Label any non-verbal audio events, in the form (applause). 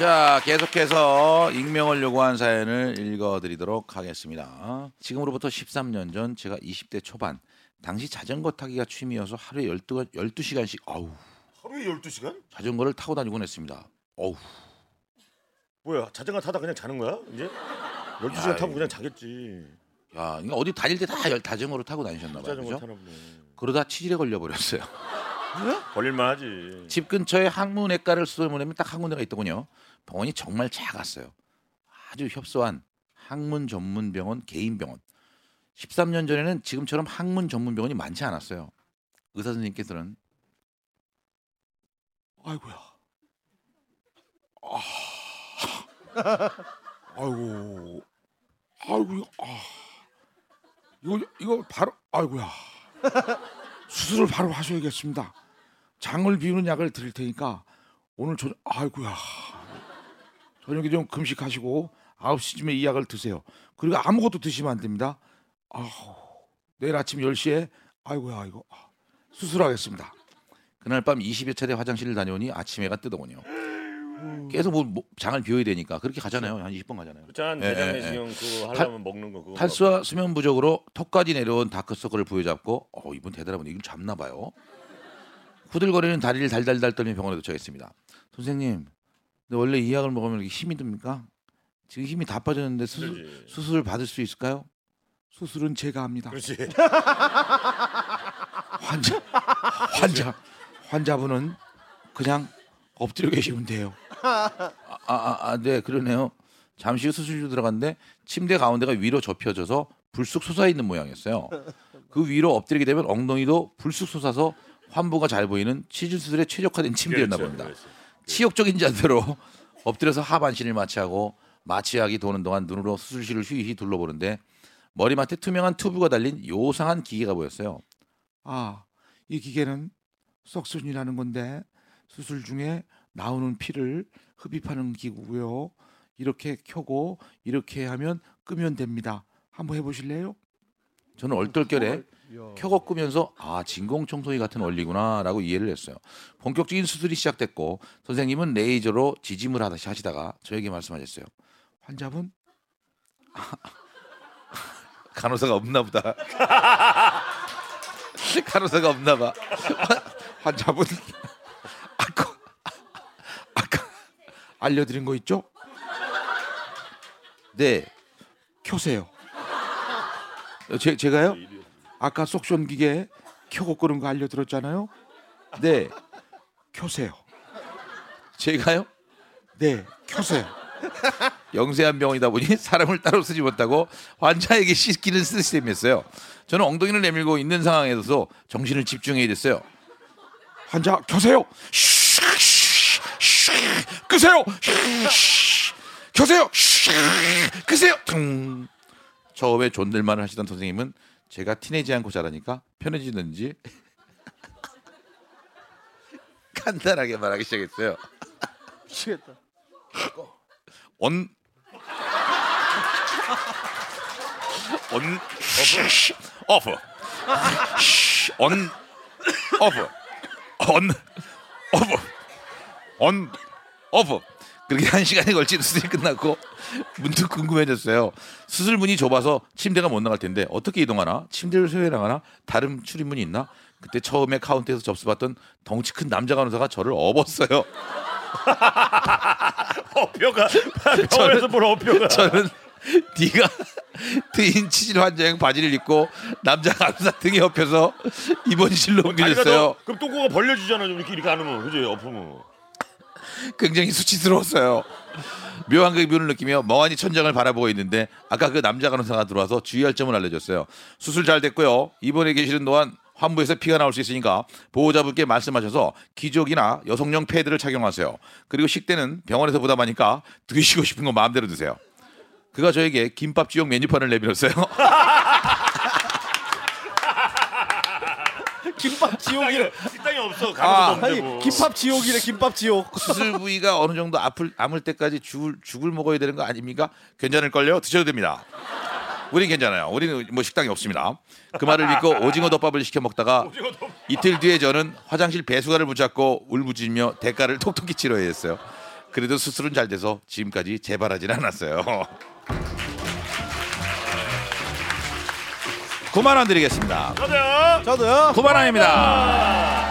자, 계속해서 익명을 요구한 사연을 읽어드리도록 하겠습니다. 지금으로부터 13년 전 제가 20대 초반, 당시 자전거 타기가 취미여서 하루에 12, 12시간씩 아우 하루에 12시간? 자전거를 타고 다니곤 했습니다. 어우 뭐야 자전거 타다 그냥 자는 거야 이제? 12시간 야, 타고 그냥 자겠지 야, 이거 어디 다닐 때 다 자전거로 타고 다니셨나 봐요. 자전거 그죠? 타는 뭐 그러다 치질에 걸려 버렸어요. 걸릴만 하지 집 근처에 항문외과를 수소문하면 딱 한 군데가 있더군요. 병원이 정말 작았어요. 아주 협소한 항문 전문 병원 개인 병원. 13년 전에는 지금처럼 항문 전문 병원이 많지 않았어요. 의사 선생님께서는 아이고야. 아. 아이고. 아이고. 아. 이거 이거 바로 아이고야. 수술을 바로 하셔야겠습니다. 장을 비우는 약을 드릴 테니까 오늘 저녁 아이고야. 저녁에 좀 금식하시고 9시쯤에 이 약을 드세요. 그리고 아무것도 드시면 안 됩니다. 아우. 내일 아침 10시에 아이고야 이거 아, 수술하겠습니다. 그날 밤 20여 차례 화장실을 다녀오니 아침에가 뜨더군요. 계속 뭐, 뭐 장을 비워야 되니까 그렇게 가잖아요. 한 20번 가잖아요. 그렇잖아 예, 대장 예, 내시경 그거 탈- 하려면 먹는 거 그거 탈수와 수면 부족으로 턱까지 내려온 다크서클을 부여잡고 어 이분 대단하네 이걸 잡나 봐요. 후들거리는 다리를 달달달 떨며 병원에 도착했습니다. 선생님, 근데 원래 이 약을 먹으면 힘이 듭니까? 지금 힘이 다 빠졌는데 수술, 수술을 받을 수 있을까요? 수술은 제가 합니다. 그렇지 (laughs) 환자 환자 환자분은 그냥 엎드려 계시면 돼요. 아, 아, 아, 네, 그러네요. 잠시 후 수술실로 들어갔는데 침대 가운데가 위로 접혀져서 불쑥 솟아 있는 모양이었어요. 그 위로 엎드리게 되면 엉덩이도 불쑥 솟아서 환부가 잘 보이는 치질 수술에 최적화된 침대였나 그렇죠, 봅니다. 그렇죠. 치욕적인 자세로 (laughs) 엎드려서 하반신을 마취하고 마취약이 도는 동안 눈으로 수술실을 휘휘 둘러보는데 머리맡에 투명한 튜브가 달린 요상한 기계가 보였어요. 아, 이 기계는 석순이라는 건데 수술 중에 나오는 피를 흡입하는 기구고요. 이렇게 켜고 이렇게 하면 끄면 됩니다. 한번 해보실래요? 저는 얼떨결에 켜고 끄면서 아 진공청소기 같은 원리구나라고 이해를 했어요. 본격적인 수술이 시작됐고 선생님은 레이저로 지짐을 하다시 하시다가 저에게 말씀하셨어요. 환자분 (laughs) 간호사가 없나 보다. (laughs) 간호사가 없나 봐. 환자분 (laughs) 아까 아까 알려드린 거 있죠? 네, 켜세요. 제, 제가요? 아까 속션 기계 켜고 끄는 거 알려드렸잖아요. 네, 켜세요. 제가요 네, 켜세요. 영세한 병원이다 보니 사람을 따로 쓰지 못하고 환자에게 시키는 시스템이었어요. 저는 엉덩이를 내밀고 있는 상황에서 정신을 집중해야 됐어요. 환자 켜세요. 끄세요. 켜세요. 끄세요. 퉁. 처음에 존댓말을 하시던 선생님은 제가 티내지 않고 자라니까 편해지는지 (laughs) 간단하게 말하기 시작했어요. 미치겠다. 온, 온, Off, on, off, on, off, on, off. 그렇게 한 시간에 걸친 수술이 끝났고 (laughs) 문득 궁금해졌어요. 수술 문이 좁아서 침대가 못 나갈 텐데 어떻게 이동하나? 침대를 세워 나가나? 다른 출입문이 있나? 그때 처음에 카운터에서 접수받던 덩치 큰 남자 간호사가 저를 업었어요. (laughs) 업혀가 병원에서 뭘 업혀가 저는 네가 (laughs) 트인 치질 환자용 바지를 입고 남자 간호사 등에 엎혀서 입원실로 옮겨졌어요. 더- 그럼 똥꼬가 벌려지잖아 좀 이렇게 이렇게 안 하면 그지 엎으면 굉장히 수치스러웠어요. 묘한 그 기분을 느끼며 멍하니 천장을 바라보고 있는데 아까 그 남자 간호사가 들어와서 주의할 점을 알려줬어요. 수술 잘 됐고요. 입원해 계시는 동안 환부에서 피가 나올 수 있으니까 보호자분께 말씀하셔서 기저귀나 여성용 패드를 착용하세요. 그리고 식대는 병원에서 부담하니까 드시고 싶은 거 마음대로 드세요. 그가 저에게 김밥 지옥 메뉴판을 내밀었어요. (laughs) 김밥 지옥이래. 식당이 없어 아, 아니 없고 김밥 지옥이래. 김밥 지옥. 수술 부위가 어느 정도 아플 아물 때까지 죽을 죽을 먹어야 되는 거 아닙니까? 괜찮을 걸요? 드셔도 됩니다. 우린 괜찮아요. 우리는 뭐 식당이 없습니다. 그 말을 믿고 오징어 덮밥을 시켜 먹다가 이틀 뒤에 저는 화장실 배수관을 붙잡고 울부짖으며 대가를 톡톡히 치러야 했어요. 그래도 수술은 잘 돼서 지금까지 재발하진 않았어요. 9만 원 드리겠습니다. 저도요. 저도요. 9만 원입니다.